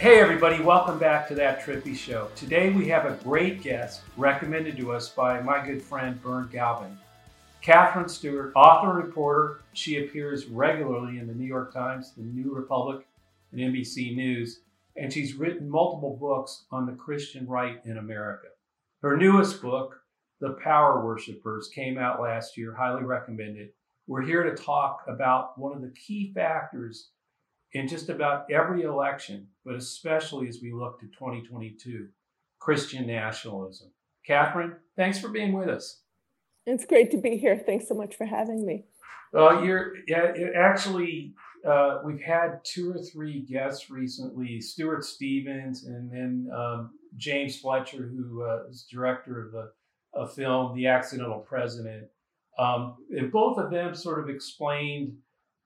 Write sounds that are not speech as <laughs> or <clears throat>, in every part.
Hey, everybody, welcome back to That Trippi Show. Today we have a great guest recommended to us by my good friend Vern Galvin. Katherine Stewart, author and reporter, she appears regularly in the New York Times, the New Republic, and NBC News, and she's written multiple books on the Christian right in America. Her newest book, The Power Worshippers, came out last year, highly recommended. We're here to talk about one of the key factors in just about every election, but especially as we look to 2022 Christian nationalism. Katherine, thanks for being with us. It's great to be here. Thanks so much for having me. Well, you're yeah, actually, uh, we've had two or three guests recently Stuart Stevens and then um, James Fletcher, who uh, is director of a, a, film, The Accidental President. Um, and both of them sort of explained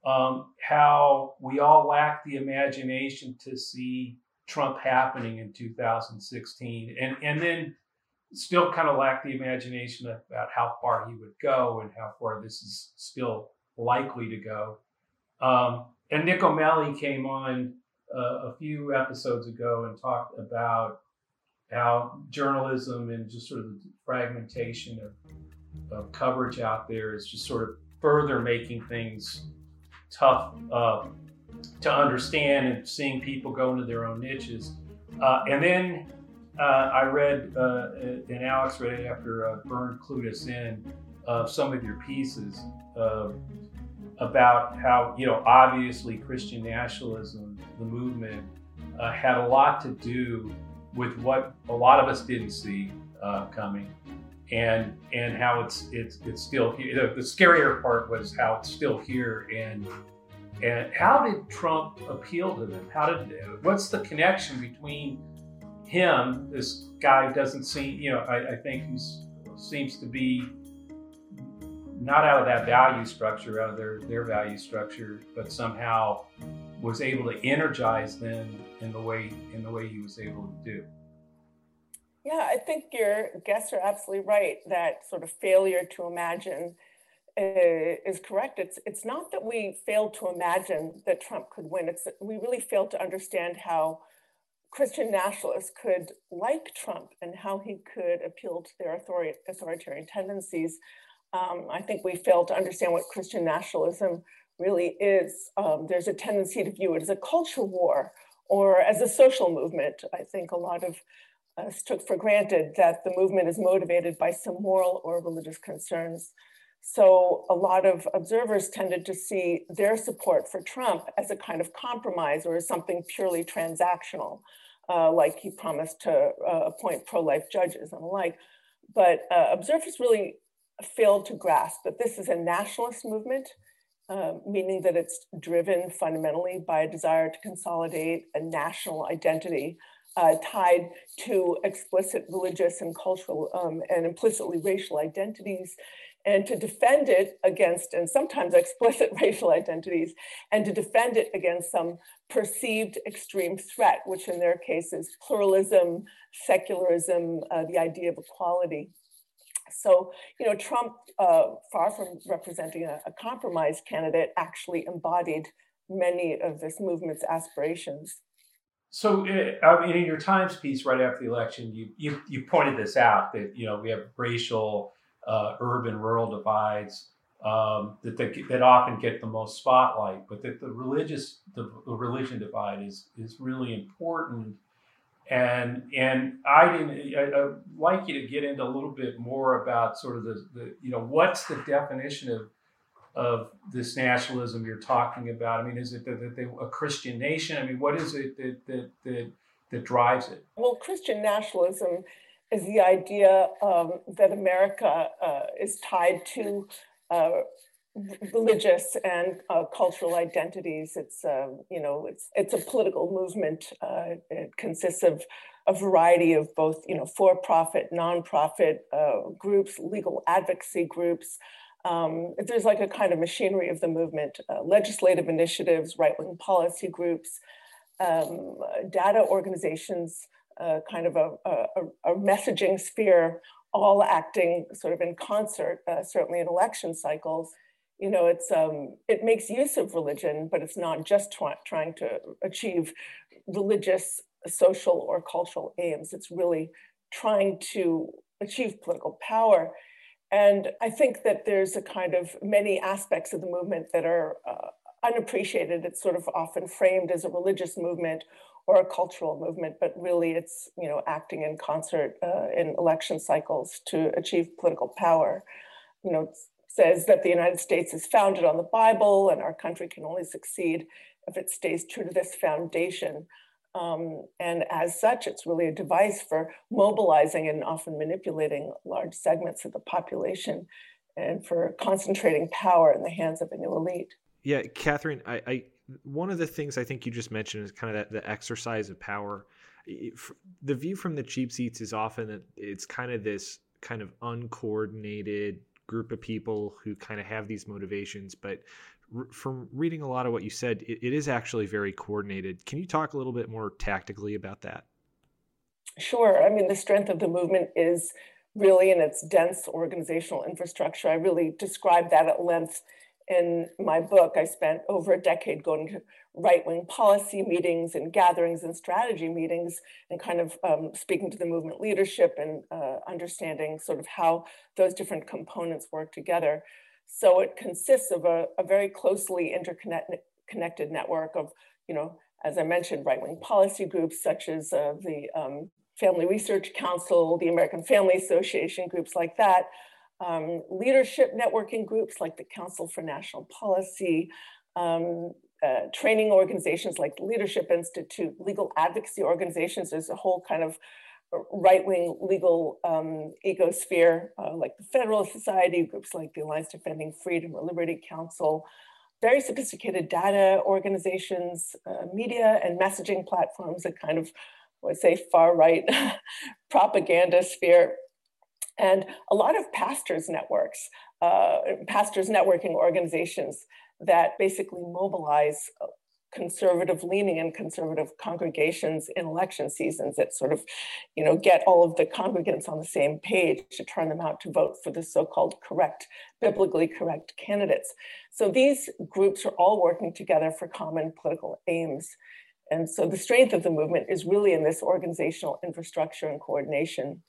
um, how we all lack the imagination to see Trump happening in 2016, and and then still kind of lack the imagination about how far he would go and how far this is still likely to go. Um, and Nick O'Malley came on uh, a few episodes ago and talked about how journalism and just sort of the fragmentation of, of coverage out there is just sort of further making things tough uh, to understand and seeing people go into their own niches. Uh, and then uh, I read, uh, and Alex read it after uh, Vern clued us in, of some of your pieces about how, you know, obviously Christian nationalism, the movement, uh, had a lot to do with what a lot of us didn't see coming and and how it's it's it's still here. The scarier part was how it's still here, and and how did Trump appeal to them? How did what's the connection between him, this guy doesn't seem, you know, I, I think he seems to be not out of that value structure, out of their their value structure, but somehow was able to energize them in the way in the way he was able to do. Yeah, I think your guests are absolutely right. That sort of failure to imagine uh, is correct. It's it's not that we failed to imagine that Trump could win. It's that we really failed to understand how Christian nationalists could like Trump and how he could appeal to their authority, authoritarian tendencies. Um, I think we failed to understand what Christian nationalism really is. Um, there's a tendency to view it as a culture war or as a social movement. I think a lot of us took for granted that the movement is motivated by some moral or religious concerns. So a lot of observers tended to see their support for Trump as a kind of compromise or as something purely transactional, uh, like he promised to uh, appoint pro-life judges and the like. But uh, observers really failed to grasp that this is a nationalist movement, uh, meaning that it's driven fundamentally by a desire to consolidate a national identity uh, tied to explicit religious and cultural um, and implicitly racial identities, and to defend it against, and sometimes explicit <laughs> racial identities, and to defend it against some perceived extreme threat, which in their case is pluralism, secularism, uh, the idea of equality. So, you know, Trump, uh, far from representing a, a compromise candidate, actually embodied many of this movement's aspirations. So, uh, I mean, in your Times piece right after the election, you, you you pointed this out that you know we have racial, uh, urban rural divides um, that they, that often get the most spotlight, but that the religious the, the religion divide is is really important. And and I didn't. I, I'd like you to get into a little bit more about sort of the, the you know what's the definition of of this nationalism you're talking about? I mean, is it a Christian nation? I mean, what is it that that that, that drives it? Well, Christian nationalism is the idea um, that America uh, is tied to uh, religious and uh, cultural identities. It's um, you know it's it's a political movement. Uh, it consists of a variety of both you know for-profit, nonprofit uh, groups, legal advocacy groups. Um, there's like a kind of machinery of the movement, uh, legislative initiatives, right-wing policy groups, um, data organizations, uh, kind of a, a, a, messaging sphere, all acting sort of in concert, uh, certainly in election cycles. You know, it's um, it makes use of religion, but it's not just trying to achieve religious, social, or cultural aims. It's really trying to achieve political power. And I think that there's a kind of many aspects of the movement that are uh, unappreciated. It's sort of often framed as a religious movement or a cultural movement, but really it's you know acting in concert uh, in election cycles to achieve political power. You know, says that the United States is founded on the Bible, and our country can only succeed if it stays true to this foundation. Um, and as such, it's really a device for mobilizing and often manipulating large segments of the population and for concentrating power in the hands of a new elite. Yeah, Katherine, I, I one of the things I think you just mentioned is kind of that, the exercise of power. The view from the cheap seats is often that it's kind of this kind of uncoordinated group of people who kind of have these motivations, but from reading a lot of what you said, it, it is actually very coordinated. Can you talk a little bit more tactically about that? Sure. I mean, the strength of the movement is really in its dense organizational infrastructure. I really described that at length in my book, I spent over a decade going to right wing policy meetings and gatherings and strategy meetings and kind of um, speaking to the movement leadership and uh, understanding sort of how those different components work together. So it consists of a, a very closely interconnected network of, you know, as I mentioned, right wing policy groups such as uh, the um, Family Research Council, the American Family Association, groups like that um, leadership networking groups like the Council for National Policy, um, uh, training organizations like Leadership Institute, legal advocacy organizations. There's a whole kind of right wing legal um, ecosphere, uh, like the Federalist Society, groups like the Alliance Defending Freedom or Liberty Counsel, very sophisticated data organizations, uh, media and messaging platforms, a kind of, I would say, far right <laughs> propaganda sphere and a lot of pastors networks, uh, pastors networking organizations that basically mobilize uh, conservative leaning and conservative congregations in election seasons that sort of you know get all of the congregants on the same page to turn them out to vote for the so-called correct biblically correct candidates so these groups are all working together for common political aims and so the strength of the movement is really in this organizational infrastructure and coordination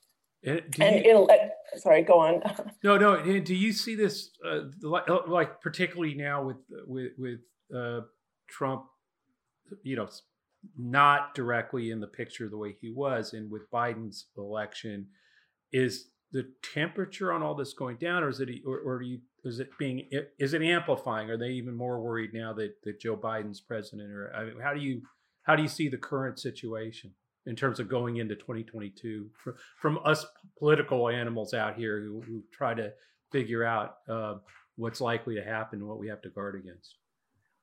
and, and you, sorry, go on. <laughs> no, no. Do you see this uh, like, like, particularly now with with with uh, Trump? You know, not directly in the picture the way he was, and with Biden's election, is the temperature on all this going down, or is it, or, or you, is it being, is it amplifying? Are they even more worried now that that Joe Biden's president? Or I mean, how do you how do you see the current situation? in terms of going into 2022 from, from us political animals out here who, who try to figure out uh, what's likely to happen and what we have to guard against.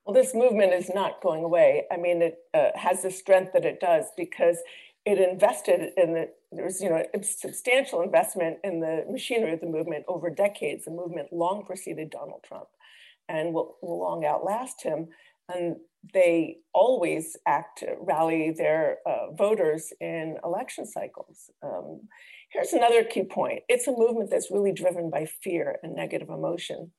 Well, this movement is not going away. I mean, it uh, has the strength that it does because it invested in the there's you know substantial investment in the machinery of the movement over decades. The movement long preceded Donald Trump, and will, will long outlast him. And they always act rally their uh, voters in election cycles. Um, here's another key point it's a movement that's really driven by fear and negative emotion.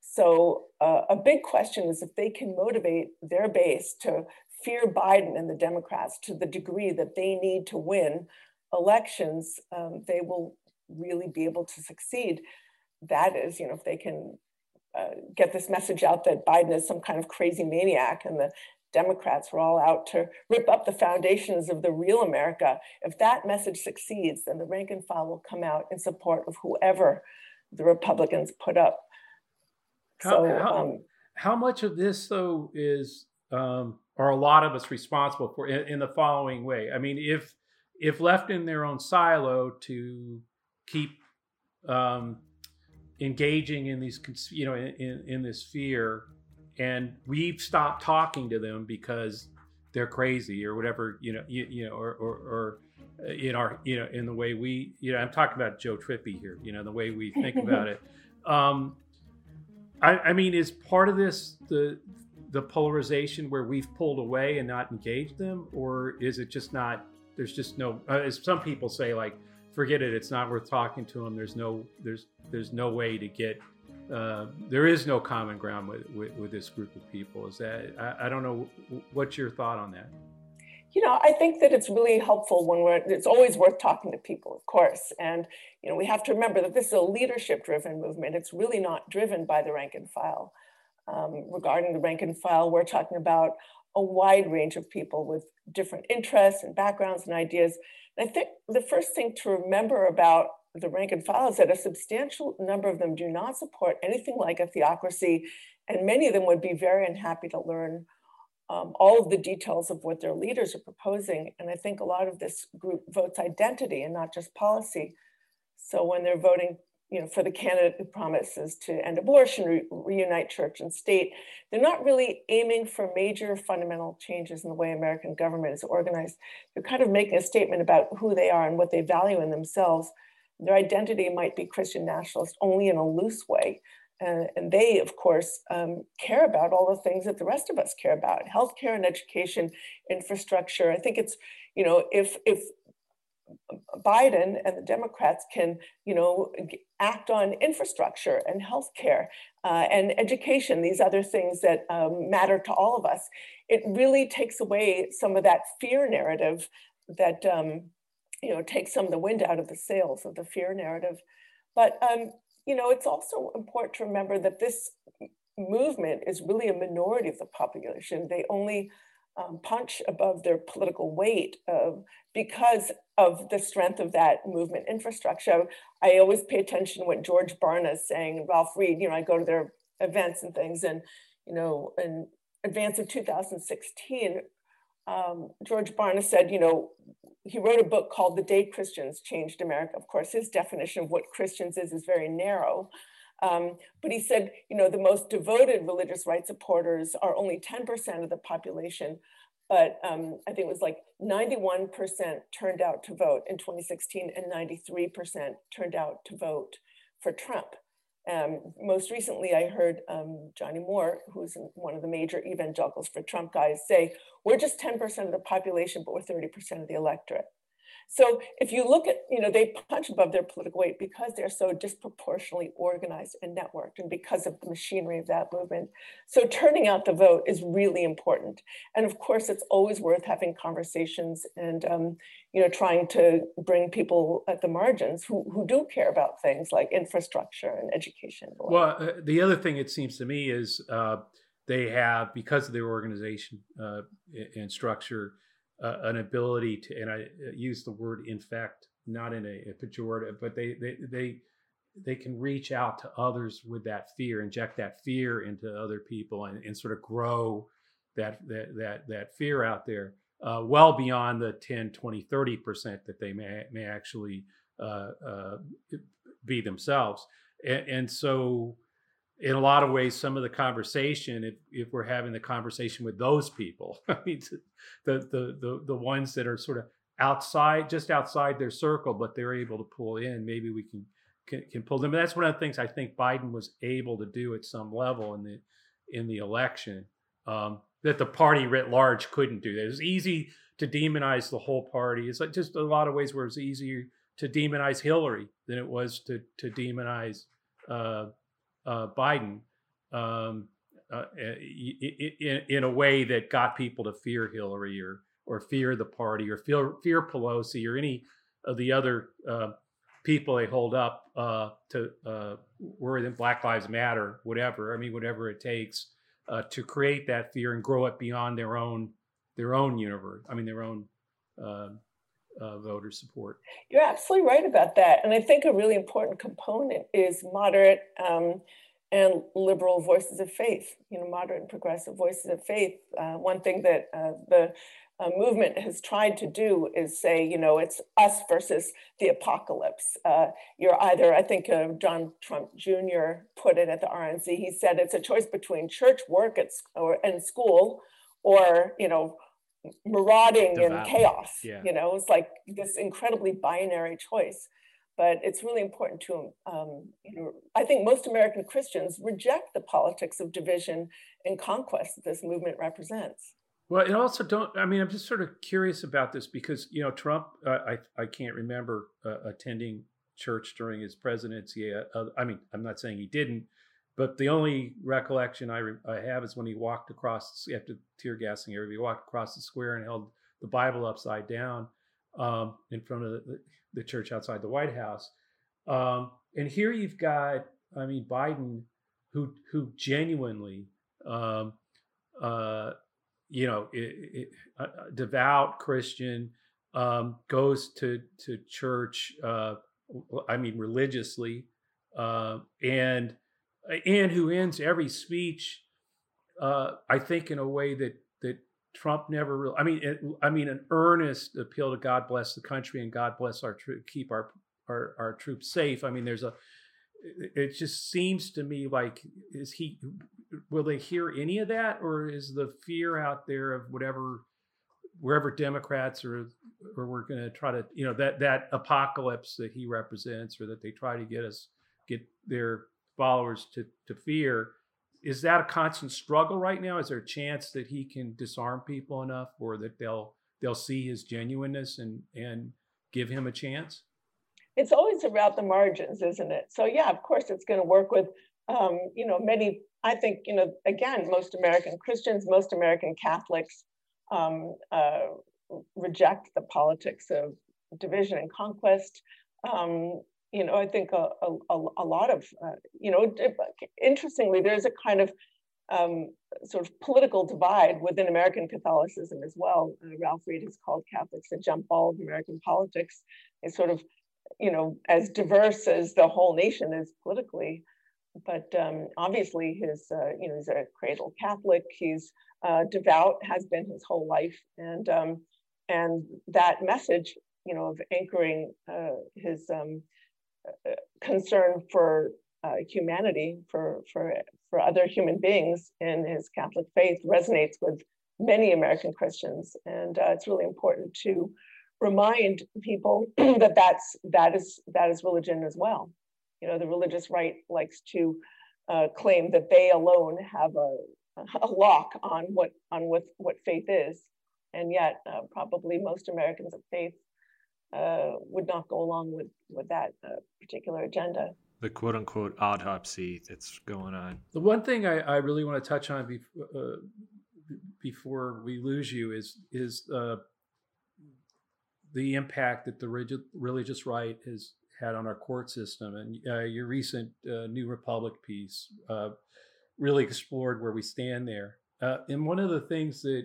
So, uh, a big question is if they can motivate their base to fear Biden and the Democrats to the degree that they need to win elections, um, they will really be able to succeed. That is, you know, if they can uh, get this message out that Biden is some kind of crazy maniac and the Democrats were all out to rip up the foundations of the real America. If that message succeeds, then the rank and file will come out in support of whoever the Republicans put up. How, so, how, um, how much of this, though, is um, are a lot of us responsible for in, in the following way? I mean, if if left in their own silo to keep um, engaging in these, you know, in, in this fear, and we've stopped talking to them because they're crazy or whatever, you know, you, you know, or, or, or uh, in our, you know, in the way we, you know, I'm talking about Joe Trippi here, you know, the way we think about it. <laughs> Um, I, I mean, is part of this the the polarization where we've pulled away and not engaged them, or is it just not? There's just no. Uh, as some people say, like, forget it. It's not worth talking to them. There's no. There's there's no way to get. Uh, there is no common ground with, with, with, this group of people. Is that I, I don't know. What's your thought on that? You know, I think that it's really helpful when we're, it's always worth talking to people, of course. And, you know, we have to remember that this is a leadership driven movement. It's really not driven by the rank and file. Um, regarding the rank and file, we're talking about a wide range of people with different interests and backgrounds and ideas. And I think the first thing to remember about the rank and file is that a substantial number of them do not support anything like a theocracy, and many of them would be very unhappy to learn um, all of the details of what their leaders are proposing. And I think a lot of this group votes identity and not just policy. So when they're voting, you know, for the candidate who promises to end abortion, re- reunite church and state, they're not really aiming for major fundamental changes in the way American government is organized. They're kind of making a statement about who they are and what they value in themselves. Their identity might be Christian nationalist only in a loose way, and, and they, of course, um, care about all the things that the rest of us care about: healthcare and education, infrastructure. I think it's, you know, if if Biden and the Democrats can, you know, act on infrastructure and healthcare uh, and education, these other things that um, matter to all of us, it really takes away some of that fear narrative that, um, you know, takes some of the wind out of the sails of the fear narrative. But um, you know, it's also important to remember that this movement is really a minority of the population. They only um, punch above their political weight uh, because of the strength of that movement infrastructure. I always pay attention to what George Barna is saying, Ralph Reed. You know, I go to their events and things, and you know, in advance of 2016, um, George Barna said, you know, he wrote a book called The Day Christians Changed America. Of course, his definition of what Christians is is very narrow. Um, but he said, you know, the most devoted religious rights supporters are only 10% of the population. But um, I think it was like 91% turned out to vote in 2016 and 93% turned out to vote for Trump. Um, most recently, I heard um, Johnny Moore, who's one of the major evangelicals for Trump guys, say, We're just 10% of the population, but we're 30% of the electorate. So if you look at, you know, they punch above their political weight because they're so disproportionately organized and networked and because of the machinery of that movement. So turning out the vote is really important. And of course, it's always worth having conversations and, um, you know, trying to bring people at the margins who, who do care about things like infrastructure and education. Well, uh, the other thing it seems to me is uh, they have, because of their organization uh, and structure, uh, an ability to, and I uh, use the word infect, not in a, a pejorative, but they, they, they, they can reach out to others with that fear, inject that fear into other people and, and sort of grow that, that, that, that fear out there. Uh, well beyond the 10, 20, 30% that they may, may actually uh, uh, be themselves. And, and, so, in a lot of ways, some of the conversation, if, if we're having the conversation with those people, <laughs> I mean, the, the, the, the ones that are sort of outside, just outside their circle, but they're able to pull in, maybe we can, can, can pull them. And that's one of the things I think Biden was able to do at some level in the, in the election um, that the party writ large couldn't do. It was easy to demonize the whole party. It's like just a lot of ways where it's easier to demonize Hillary than it was to, to demonize uh, Biden um, uh, in, in a way that got people to fear Hillary or or fear the party or fear fear Pelosi or any of the other uh, people they hold up uh, to uh, worry that Black Lives Matter, whatever. I mean, whatever it takes uh, to create that fear and grow it beyond their own their own universe. I mean, their own. Uh, voter support. You're absolutely right about that. And I think a really important component is moderate um, and liberal voices of faith, you know, moderate and progressive voices of faith. Uh, one thing that uh, the uh, movement has tried to do is say, you know, it's us versus the apocalypse. Uh, you're either, I think uh, John Trump Jr. put it at the RNC. He said it's a choice between church work at or and school, or you know, marauding Devout. and chaos. Yeah. You know, it's like this incredibly binary choice. But it's really important to, um, you know, I think most American Christians reject the politics of division and conquest that this movement represents. Well, it also don't. I mean, I'm just sort of curious about this because you know Trump. Uh, I I can't remember uh, attending church during his presidency. Uh, I mean, I'm not saying he didn't, but the only recollection I, re- I have is when he walked across after tear gassing everybody. He walked across the square and held the Bible upside down um, in front of the, the, church outside the White House. Um, and here you've got, I mean, Biden, who who genuinely. Um, uh, you know, it, it, a, devout Christian um, goes to to church. Uh, I mean, religiously, uh, and and who ends every speech, uh, I think, in a way that that Trump never really. I mean, it, I mean, an earnest appeal to God bless the country and God bless our keep our, our our troops safe. I mean, there's a. It just seems to me like is he will they hear any of that, or is the fear out there of whatever, wherever Democrats or or we're going to try to, you know, that that apocalypse that he represents, or that they try to get us get their followers to to fear, is that a constant struggle right now? Is there a chance that he can disarm people enough, or that they'll they'll see his genuineness and and give him a chance? It's always about the margins, isn't it? So yeah, of course, it's going to work with um, you know many I think, you know, again, most American Christians, most American Catholics um, uh, reject the politics of division and conquest. Um, you know, I think a, a, a lot of, uh, you know, interestingly, there's a kind of um, sort of political divide within American Catholicism as well. Uh, Ralph Reed has called Catholics the jump ball of American politics. It's sort of, you know, as diverse as the whole nation is politically but um, obviously his uh, you know he's a cradle Catholic. He's uh, devout, has been his whole life, and um, and that message you know of anchoring uh, his um, uh, concern for uh, humanity, for for for other human beings in his Catholic faith resonates with many American Christians, and uh, it's really important to remind people <clears throat> that that's that is that is religion as well. You know, the religious right likes to uh, claim that they alone have a, a lock on what on what what faith is, and yet uh, probably most Americans of faith uh, would not go along with with that uh, particular agenda. The quote unquote autopsy that's going on. The one thing I, I really want to touch on before, uh, before we lose you is is uh, the impact that the rigid, religious right has had on our court system. And uh, your recent uh, New Republic piece uh, really explored where we stand there. Uh, and one of the things that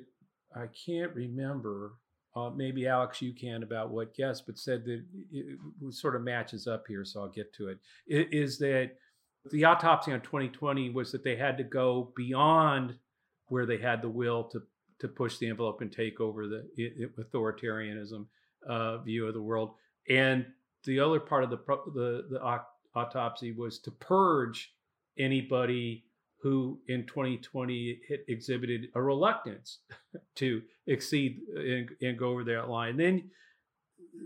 I can't remember, uh, maybe Alex, you can about what guest, but said that it, it, sort of matches up here, so I'll get to it. it. Is that the autopsy on 2020 was that they had to go beyond where they had the will to to push the envelope and take over the authoritarianism uh, view of the world, and the other part of the the, the autopsy was to purge anybody who in 2020 exhibited a reluctance <laughs> to exceed and, and, go over that line. Then,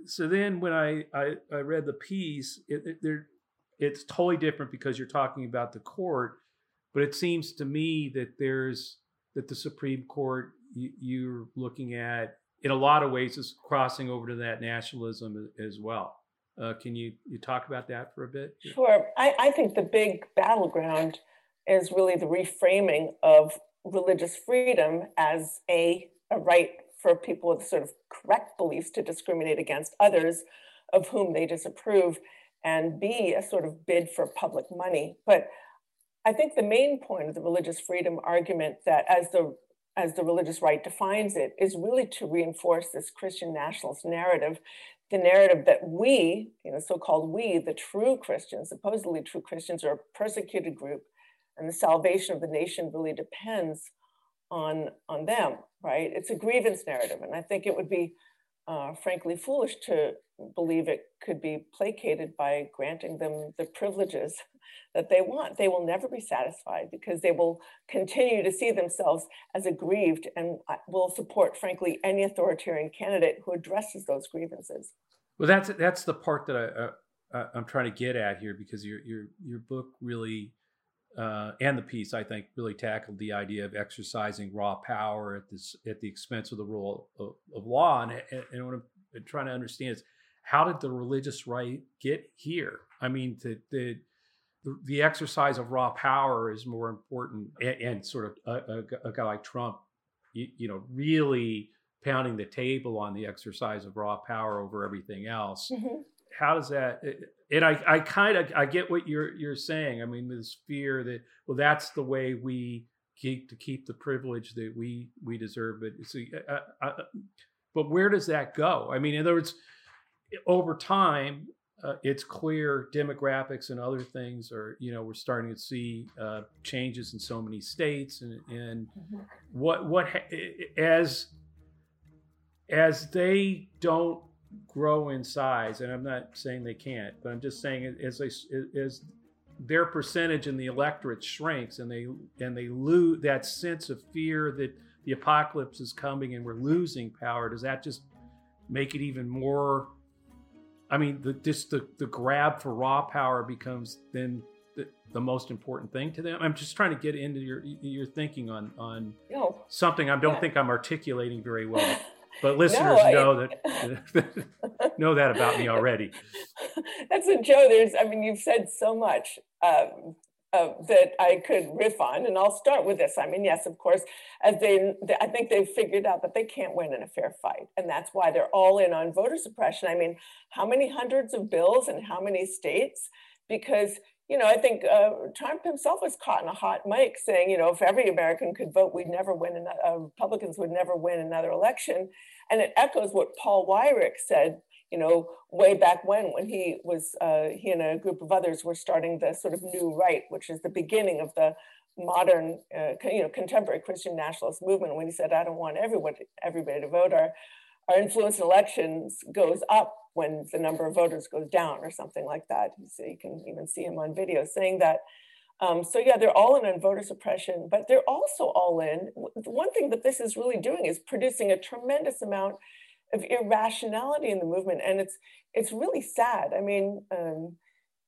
so then when I I, I read the piece, it, it, there it's totally different because you're talking about the court, but it seems to me that there's that the Supreme Court you, you're looking at in a lot of ways is crossing over to that nationalism as well. Uh, can you, you talk about that for a bit? Sure. I, I think the big battleground is really the reframing of religious freedom as a, a right for people with sort of correct beliefs to discriminate against others of whom they disapprove, and B, a sort of bid for public money. But I think the main point of the religious freedom argument that as the as the religious right defines it is really to reinforce this Christian nationalist narrative the narrative that we, you know, so-called we, the true Christians, supposedly true Christians, are a persecuted group, and the salvation of the nation really depends on on them, right? It's a grievance narrative, and I think it would be, uh, frankly, foolish to believe it could be placated by granting them the privileges that they want. They will never be satisfied because they will continue to see themselves as aggrieved and uh, will support, frankly, any authoritarian candidate who addresses those grievances. Well, that's that's the part that I uh, I'm trying to get at here because your your your book really uh, and the piece I think really tackled the idea of exercising raw power at this at the expense of the rule of, of law. And, and what I'm trying to understand is how did the religious right get here? I mean, the the, the exercise of raw power is more important, and, and sort of a, a, a, guy like Trump, you, you know, really pounding the table on the exercise of raw power over everything else. Mm-hmm. How does that? And I, I kind of I get what you're you're saying. I mean, this fear that well, that's the way we keep to keep the privilege that we we deserve. But see, uh, uh, but where does that go? I mean, in other words, over time, uh, it's clear demographics and other things are you know we're starting to see uh, changes in so many states and and mm-hmm. what what as as they don't grow in size, and I'm not saying they can't, but I'm just saying as they as their percentage in the electorate shrinks, and they and they lose that sense of fear that the apocalypse is coming and we're losing power. Does that just make it even more? I mean, the, just the, the grab for raw power becomes then the, the, most important thing to them. I'm just trying to get into your your thinking on on no. something I don't yeah. think I'm articulating very well. <laughs> But listeners no, know that <laughs> know that about me already. <laughs> That's a Joe. There's, I mean, you've said so much um, uh, that I could riff on, and I'll start with this. I mean, yes, of course, as they, they, I think they've figured out that they can't win in a fair fight, and that's why they're all in on voter suppression. I mean, how many hundreds of bills and how many states? Because you know, I think uh, Trump himself was caught in a hot mic saying, you know, if every American could vote, we'd never win, another, uh, Republicans would never win another election. And it echoes what Paul Weyrich said, you know, way back when, when he was, uh, he and a group of others were starting the sort of new right, which is the beginning of the modern, uh, you know, contemporary Christian nationalist movement. When he said, I don't want everyone, everybody to vote, our, our influence in elections goes up when the number of voters goes down or something like that. So you can even see him on video saying that. Um, so yeah, they're all in on voter suppression, but they're also all in. One thing that this is really doing is producing a tremendous amount of irrationality in the movement, and it's it's really sad. I mean, um,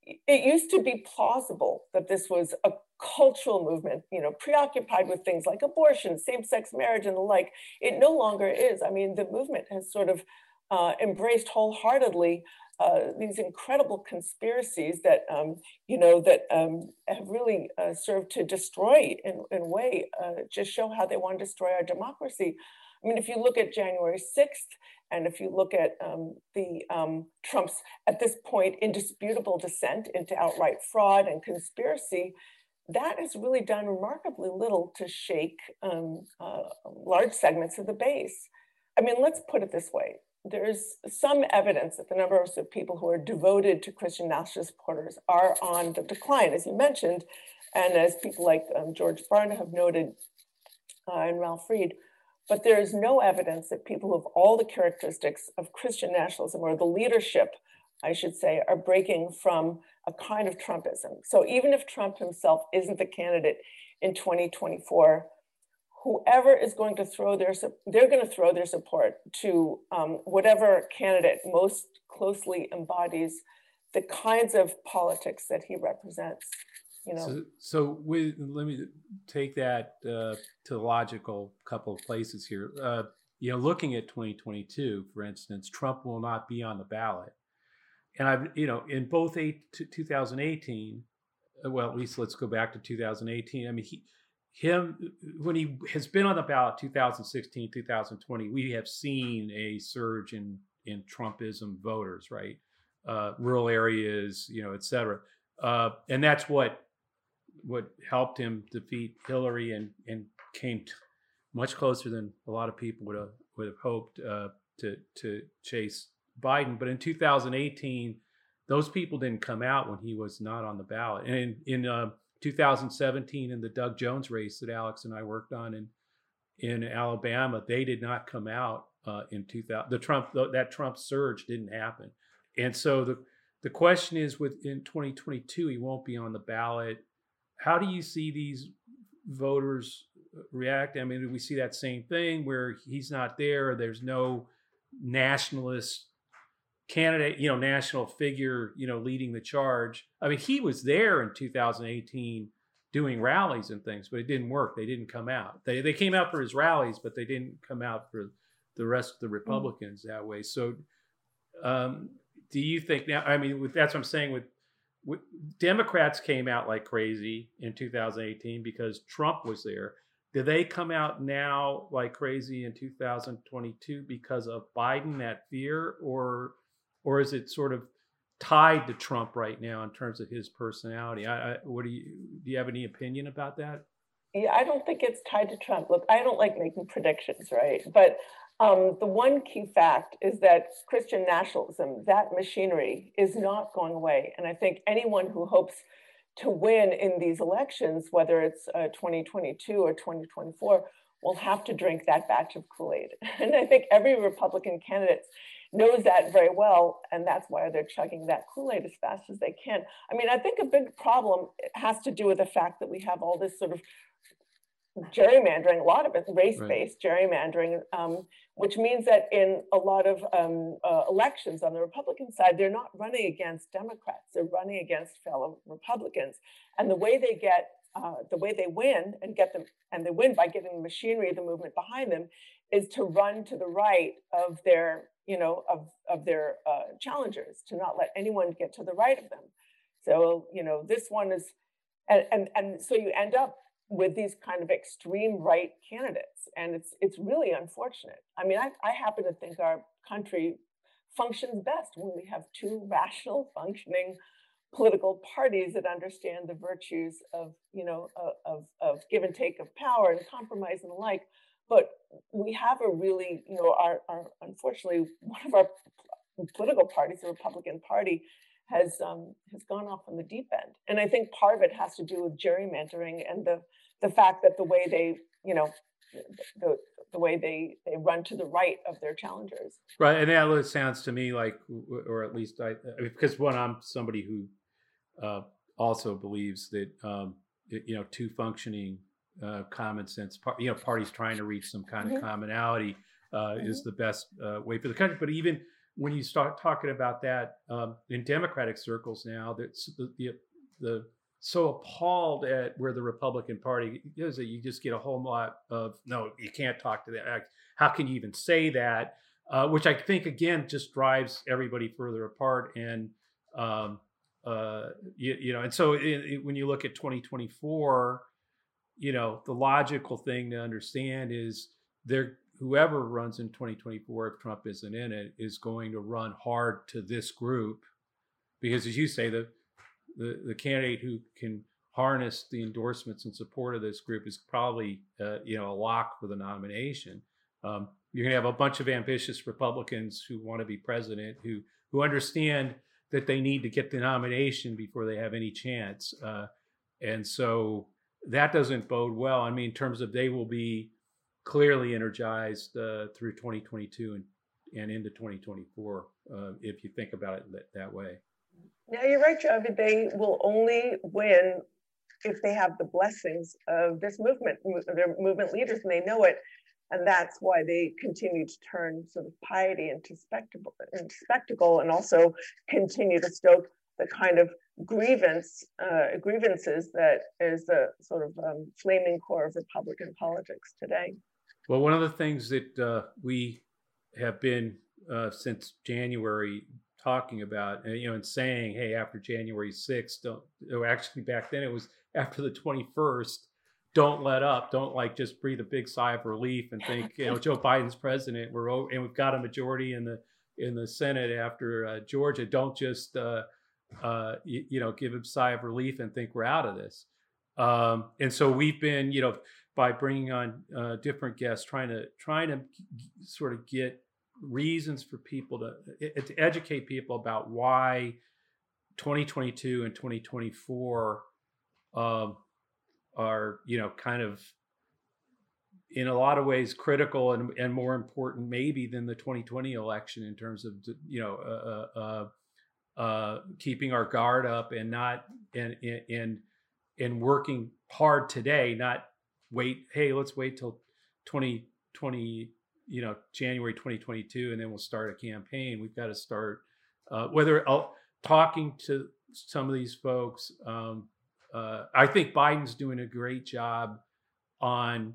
it used to be plausible that this was a cultural movement, you know, preoccupied with things like abortion, same-sex marriage, and the like. It no longer is. I mean, the movement has sort of uh, embraced wholeheartedly uh, these incredible conspiracies that um, you know that um, have really uh, served to destroy in, in a way uh, just show how they want to destroy our democracy. I mean, if you look at January 6th, and if you look at um, the um, Trump's at this point indisputable descent into outright fraud and conspiracy, that has really done remarkably little to shake um, uh, large segments of the base. I mean, let's put it this way there's some evidence that the numbers of people who are devoted to Christian nationalist supporters are on the decline, as you mentioned, and as people like um, George Barna have noted uh, and Ralph Reed. But there is no evidence that people who have all the characteristics of Christian nationalism or the leadership, I should say, are breaking from a kind of Trumpism. So even if Trump himself isn't the candidate in 2024, whoever is going to throw their they're going to throw their support to um, whatever candidate most closely embodies the kinds of politics that he represents you know? So, so let me take that uh, to the logical couple of places here. Uh, you know looking at 2022 for instance trump will not be on the ballot. And i've you know in both eight, 2018 uh, well at least let's go back to 2018 i mean he him when he has been on the ballot 2016 2020 we have seen a surge in in trumpism voters right? Uh, rural areas you know et cetera. Uh, and that's what what helped him defeat hillary and and came t- much closer than a lot of people would have would have hoped uh, to to chase biden. But in 2018 those people didn't come out when he was not on the ballot. And in, in uh, 2017 in the Doug Jones race that Alex and I worked on in in Alabama, they did not come out uh, in 2000. The Trump that Trump surge didn't happen, and so the the question is, with in 2022, he won't be on the ballot. How do you see these voters react? I mean, do we see that same thing where he's not there? There's no nationalist candidate, you know, national figure, you know, leading the charge. I mean, he was there in 2018 doing rallies and things, but it didn't work. They didn't come out. They they came out for his rallies, but they didn't come out for the rest of the mm. Republicans mm-hmm. that way. So, um, do you think now? I mean, with, that's what I'm saying. With, with Democrats came out like crazy in 2018 because Trump was there. Do they come out now like crazy in 2022 because of Biden, that fear, or or is it sort of tied to Trump right now in terms of his personality? I, I, what do you do? You have any opinion about that? Yeah, I don't think it's tied to Trump. Look, I don't like making predictions, right? But um, the one key fact is that Christian nationalism, that machinery, is not going away. And I think anyone who hopes to win in these elections, whether it's uh, 2022 or 2024, will have to drink that batch of Kool Aid. <laughs> And I think every Republican candidate knows that very well, and that's why they're chugging that Kool-Aid as fast as they can. I mean, I think a big problem has to do with the fact that we have all this sort of gerrymandering, a lot of it race-based right. gerrymandering, um, which means that in a lot of um, uh, elections on the Republican side, they're not running against Democrats; they're running against fellow Republicans. And the way they get, uh, the way they win and get them, and they win by getting the machinery of the movement behind them, is to run to the right of their you know, of, of their uh, challengers, to not let anyone get to the right of them. So, you know, this one is, and, and, and so you end up with these kind of extreme right candidates. And it's, it's really unfortunate. I mean, I, I happen to think our country functions best when we have two <laughs> rational, functioning political parties that understand the virtues of, you know, of, of give and take of power and compromise and the like but we have a really, you know, our, our unfortunately one of our political parties, the Republican Party, has um, has gone off on the deep end, and I think part of it has to do with gerrymandering and the the fact that the way they, you know, the the way they they run to the right of their challengers. Right, and that sounds to me like, or at least I, because when I'm somebody who uh, also believes that um, you know two functioning uh, common sense, you know, parties trying to reach some kind mm-hmm. of commonality uh, mm-hmm. is the best uh, way for the country. But even when you start talking about that um, in Democratic circles now, that's the, the, the so appalled at where the Republican Party is that you just get a whole lot of no, you can't talk to that. How can you even say that? Uh, which I think again just drives everybody further apart. And um, uh, you, you, know, and so it, it, when you look at 2024 you know, the logical thing to understand is there whoever runs in 2024 if Trump isn't in it is going to run hard to this group. Because as you say the the, the candidate who can harness the endorsements and support of this group is probably uh, you know a lock for the nomination. Um, you're going to have a bunch of ambitious republicans who want to be president who who understand that they need to get the nomination before they have any chance uh, and so that doesn't bode well. I mean, in terms of they will be clearly energized uh, through 2022 and, and into 2024, uh, if you think about it that, that way. Yeah, you're right, Joe. They will only win if they have the blessings of this movement, their movement leaders, and they know it. And that's why they continue to turn sort of piety into spectacle, into spectacle and also continue to stoke the kind of grievance uh, grievances that is the sort of um, flaming core of Republican politics today. Well, one of the things that uh, we have been uh, since January talking about, you know, and saying, hey, after January 6th, don't, or actually back then it was after the 21st, don't let up. Don't like just breathe a big sigh of relief and think, you know, Joe Biden's president. We're over, and we've got a majority in the in the Senate after uh, Georgia. Don't just uh, uh, you, you, know, give a sigh of relief and think we're out of this. Um, and so we've been, you know, by bringing on uh, different guests, trying to trying to sort of get reasons for people to to educate people about why 2022 and 2024 um, are, you know, kind of in a lot of ways critical and, and more important maybe than the 2020 election in terms of you know uh, uh, uh, uh, keeping our guard up and not and and and working hard today not wait hey let's wait till 2020 you know January 2022 and then we'll start a campaign we've got to start uh, whether uh, talking to some of these folks um, I think Biden's doing a great job on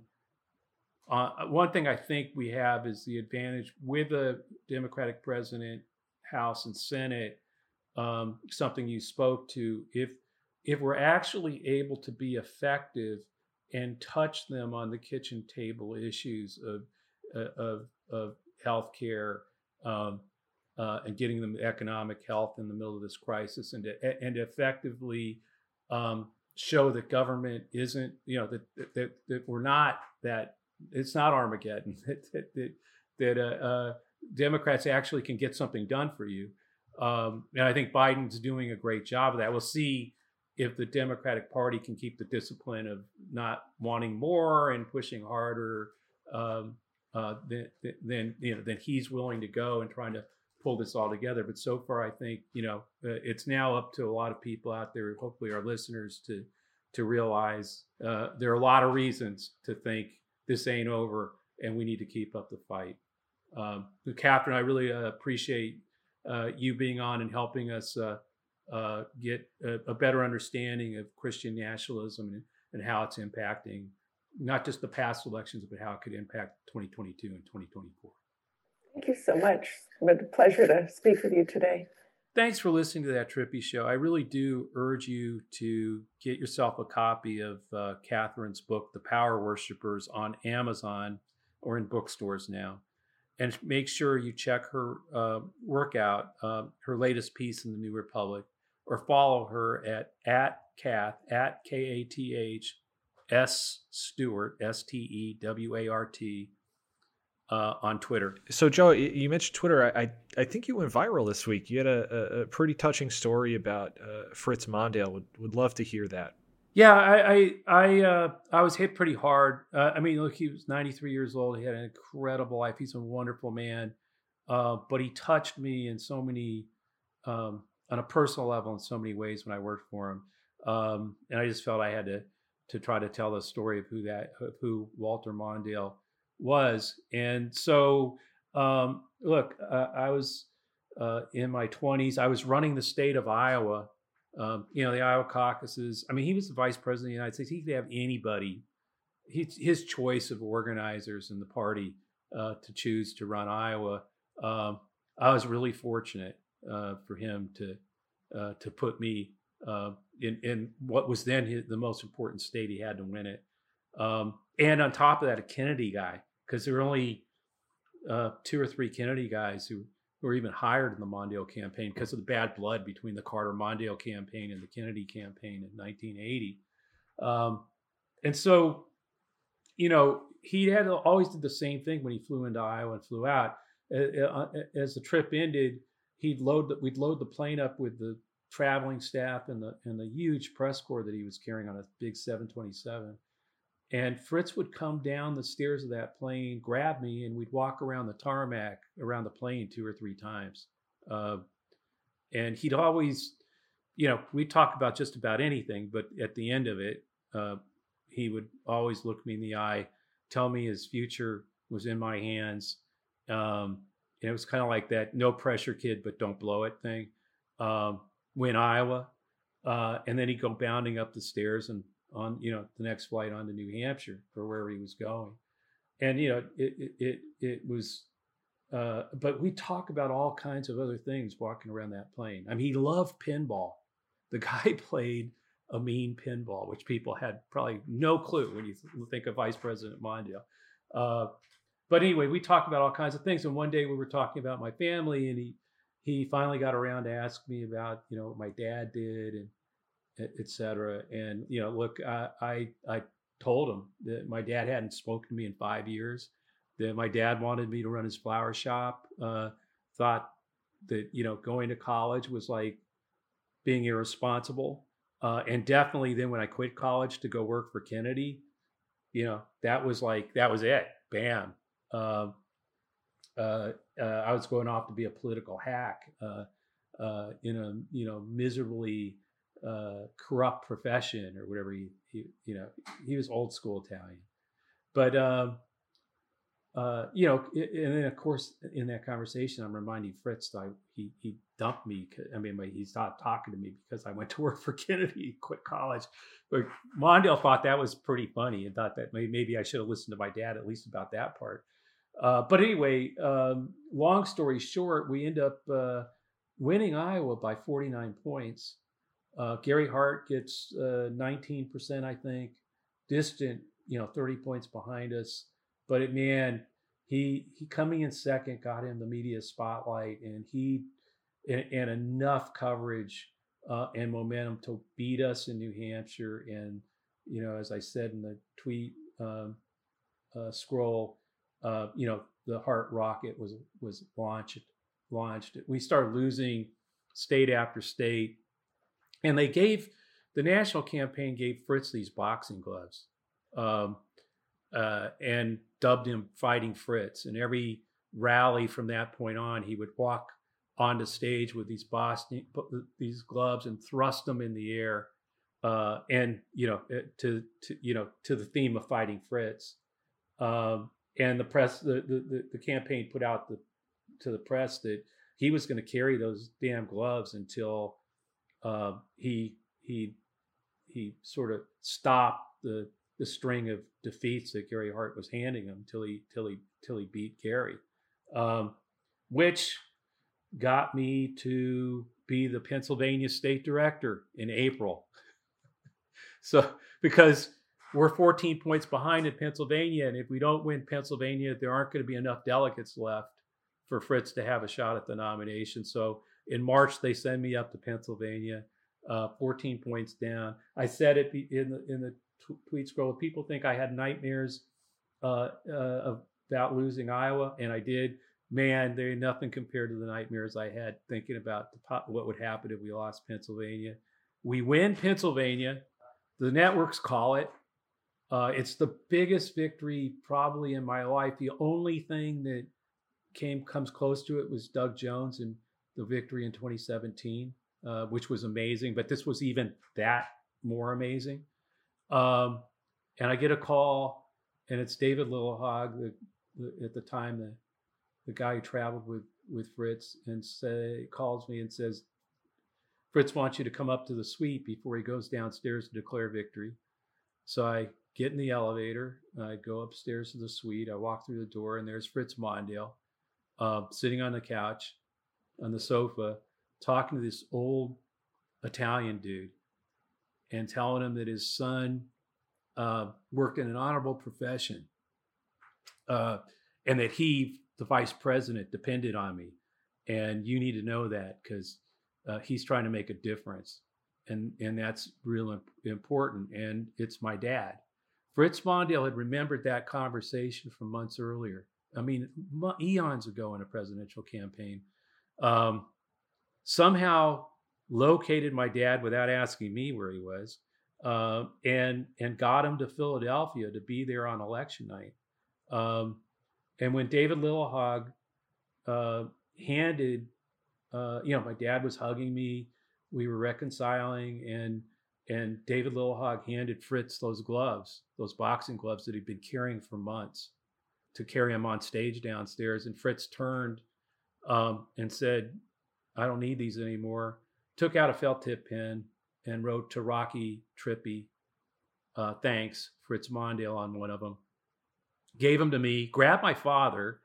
uh, one thing I think we have is the advantage with a Democratic president, House, and Senate. Um, something you spoke to. If if we're actually able to be effective and touch them on the kitchen table issues of uh, of of healthcare um, uh, and getting them economic health in the middle of this crisis, and to, and effectively um, show that government isn't, you know, that, that that we're not that it's not Armageddon. <laughs> that that, that uh, uh, Democrats actually can get something done for you. Um, and I think Biden's doing a great job of that. We'll see if the Democratic Party can keep the discipline of not wanting more and pushing harder. Um, uh, then, then you know, then he's willing to go and trying to pull this all together. But so far, I think you know uh, it's now up to a lot of people out there, hopefully our listeners, to to realize uh, there are a lot of reasons to think this ain't over and we need to keep up the fight. Um, Katherine, I really uh, appreciate you being on and helping us uh, uh get a, a, better understanding of Christian nationalism and, and, how it's impacting not just the past elections, but how it could impact 2022 and 2024. Thank you so much. It's a pleasure to speak with you today. Thanks for listening to that Trippi show. I really do urge you to get yourself a copy of uh, Katherine's book, The Power Worshippers, on Amazon or in bookstores now. And make sure you check her uh, workout, uh, her latest piece in the New Republic, or follow her at at Kath at K A T H S Stewart S T E W A R T uh, on Twitter. So, Joe, you mentioned Twitter. I, I think you went viral this week. You had a, a pretty touching story about uh, Fritz Mondale. Would would love to hear that. Yeah, I I I, uh, I was hit pretty hard. Uh, I mean, look, he was 93 years old. He had an incredible life. He's a wonderful man, uh, but he touched me in so many, um, on a personal level, in so many ways when I worked for him. Um, and I just felt I had to to try to tell the story of who that who Walter Mondale was. And so, um, look, uh, I was uh, in my 20s. I was running the state of Iowa, um, you know, the Iowa caucuses. I mean, he was the vice president of the United States. He could have anybody, he, his choice of organizers in the party uh, to choose to run Iowa. Um, I was really fortunate uh, for him to uh, to put me uh, in in what was then his, the most important state. He had to win it. Um, and on top of that, a Kennedy guy, because there were only uh, two or three Kennedy guys who, who were even hired in the Mondale campaign because of the bad blood between the Carter Mondale campaign and the Kennedy campaign in 1980. Um, and so, you know, he had always did the same thing when he flew into Iowa and flew out. As the trip ended, he'd load the, we'd load the plane up with the traveling staff and the and the huge press corps that he was carrying on a big 727 and Fritz would come down the stairs of that plane, grab me, and we'd walk around the tarmac around the plane two or three times. Uh, and he'd always, you know, we'd talk about just about anything, but at the end of it, uh, he would always look me in the eye, tell me his future was in my hands. Um, and it was kind of like that no pressure kid, but don't blow it thing. Um, win Iowa. Uh, and then he'd go bounding up the stairs and on you know the next flight on to New Hampshire for where he was going, and you know it it it, it was. Uh, but we talk about all kinds of other things walking around that plane. I mean, he loved pinball. The <laughs> guy played a mean pinball, which people had probably no clue when you think of Vice President Mondale. Uh, but anyway, we talked about all kinds of things. And one day we were talking about my family, and he he finally got around to ask me about you know what my dad did and etc. And you know, look, I, I, I told him that my dad hadn't spoken to me in five years. That my dad wanted me to run his flower shop. Uh, thought that you know going to college was like being irresponsible. Uh, and definitely then when I quit college to go work for Kennedy, you know, that was like that was it. Bam. Um, uh, uh, I was going off to be a political hack uh, uh in a you know miserably uh, corrupt profession or whatever he, he, you know he was old school Italian, but um, uh, you know and then of course in that conversation I'm reminding Fritz that I, he he dumped me. I mean he stopped talking to me because I went to <laughs> work for Kennedy, quit college. But Mondale thought that was pretty funny and thought that maybe I should have listened to my dad at least about that part. Uh, but anyway, um, long story short, we end up uh, winning Iowa by 49 points. Uh, Gary Hart gets 19%, uh, I think, distant, you know, 30 points behind us. But it, man, he he coming in second got him the media spotlight, and he and, and enough coverage uh, and momentum to beat us in New Hampshire. And you know, as I said in the tweet um, uh, scroll, uh, you know, the Hart rocket was was launched. Launched. We started losing state after state and they gave the national campaign gave Fritz these boxing gloves, um, uh, and dubbed him Fighting Fritz. And every rally from that point on, he would walk onto stage with these Boston these gloves and thrust them in the air, uh, and you know eh, to to you know to the theme of Fighting Fritz. Um, and the press, the, the the campaign put out the to the press that he was going to carry those damn gloves until uh, he he he sort of stopped the the string of defeats that Gary Hart was handing him till he till he till he beat Gary, um, which got me to be the Pennsylvania state director in April. <laughs> so because we're 14 points behind in Pennsylvania, and if we don't win Pennsylvania, there aren't going to be enough delegates left for Fritz to have a shot at the nomination. So in March, they send me up to Pennsylvania, uh, 14 points down. I said it in the in the tweet scroll. People think I had nightmares uh, uh, about losing Iowa, and I did. Man, they're nothing compared to the nightmares I had thinking about the, what would happen if we lost Pennsylvania. We win Pennsylvania. The networks call it. Uh, it's the biggest victory probably in my life. The only thing that came comes close to it was Doug Jones and the victory in 2017, uh, which was amazing. But this was even that more amazing. Um, and I get a call, and it's David Lillehaug, the, the, at the time the the guy who traveled with with Fritz, and say calls me and says, Fritz wants you to come up to the suite before he goes downstairs to declare victory. So I get in the elevator, I go upstairs to the suite, I walk through the door, and there's Fritz Mondale uh, sitting on the couch on the sofa talking to this old Italian dude and telling him that his son uh, worked in an honorable profession uh, and that he, the vice president, depended on me. And you need to know that because uh, he's trying to make a difference. And, and that's real important. And it's my dad. Fritz Mondale had remembered that conversation from months earlier. I mean, eons ago in a presidential campaign um, somehow located my dad without asking me where he was, uh, and and got him to Philadelphia to be there on election night. Um, and when David Lillehaug uh, handed, uh, you know, my dad was hugging me, we were reconciling, and and David Lillehaug handed Fritz those gloves, those boxing gloves that he'd been carrying for months, to carry him on stage downstairs. And Fritz turned um, and said, I don't need these anymore. Took out a felt tip pen and wrote to Rocky Trippi, uh, thanks, Fritz Mondale on one of them. Gave them to me, grabbed my father,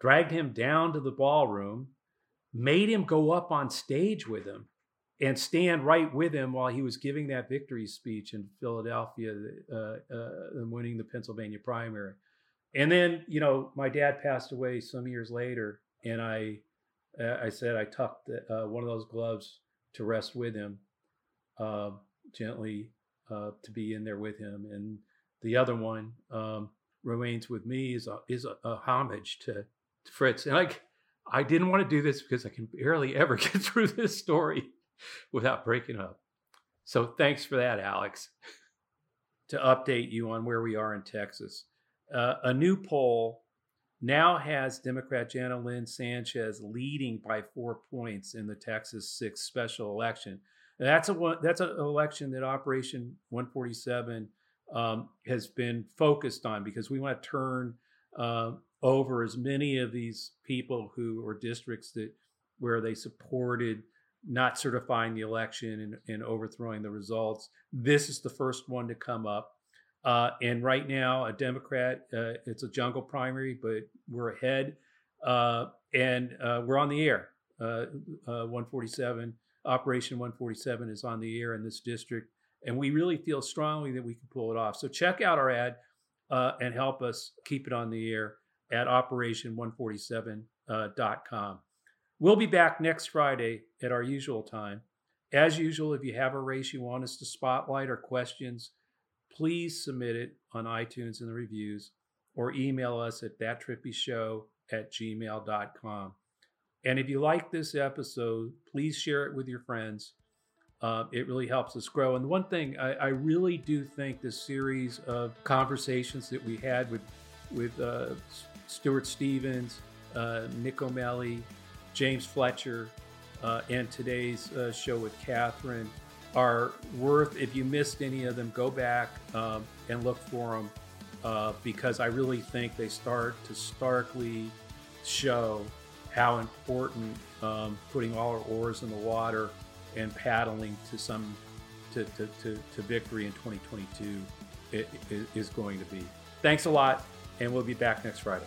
dragged him down to the ballroom, made him go up on stage with him and stand right with him while he was giving that victory speech in Philadelphia, uh, uh, winning the Pennsylvania primary. And then, you know, my dad passed away some years later, and I uh, I said I tucked uh, one of those gloves to rest with him, uh, gently to be in there with him, and the other one um, remains with me is a, is a, a homage to, to, Fritz. And I I didn't want to do this because I can barely ever <laughs> get through this story without breaking up. So thanks for that, Alex. to update you on where we are in Texas. Uh, a new poll now has Democrat Jana Lynn Sanchez leading by four points in the Texas 6 special election. That's a that's an election that Operation 147 um, has been focused on because we want to turn uh, over as many of these people who or districts that where they supported not certifying the election and, and overthrowing the results. This is the first one to come up. Uh, and right now, a Democrat, uh, it's a jungle primary, but we're ahead. Uh, and uh, we're on the air. Uh, uh, 147, Operation 147 is on the air in this district. And we really feel strongly that we can pull it off. So check out our ad and help us keep it on the air at operation147.com. We'll be back next Friday at our usual time. As usual, if you have a race you want us to spotlight or questions, please submit it on iTunes in the reviews or email us at thattrippishow at gmail.com. And if you like this episode, please share it with your friends. Uh, it really helps us grow. And one thing I, I, really do think this series of conversations that we had with with uh, Stuart Stevens, uh, Nick O'Malley, James Fletcher, uh, and today's uh, show with Katherine are worth. If you missed any of them, go back um, and look for them uh, because I really think they start to starkly show how important um, putting all our oars in the water and paddling to some to, to, to, to victory in 2022 is going to be. Thanks a lot, and we'll be back next Friday.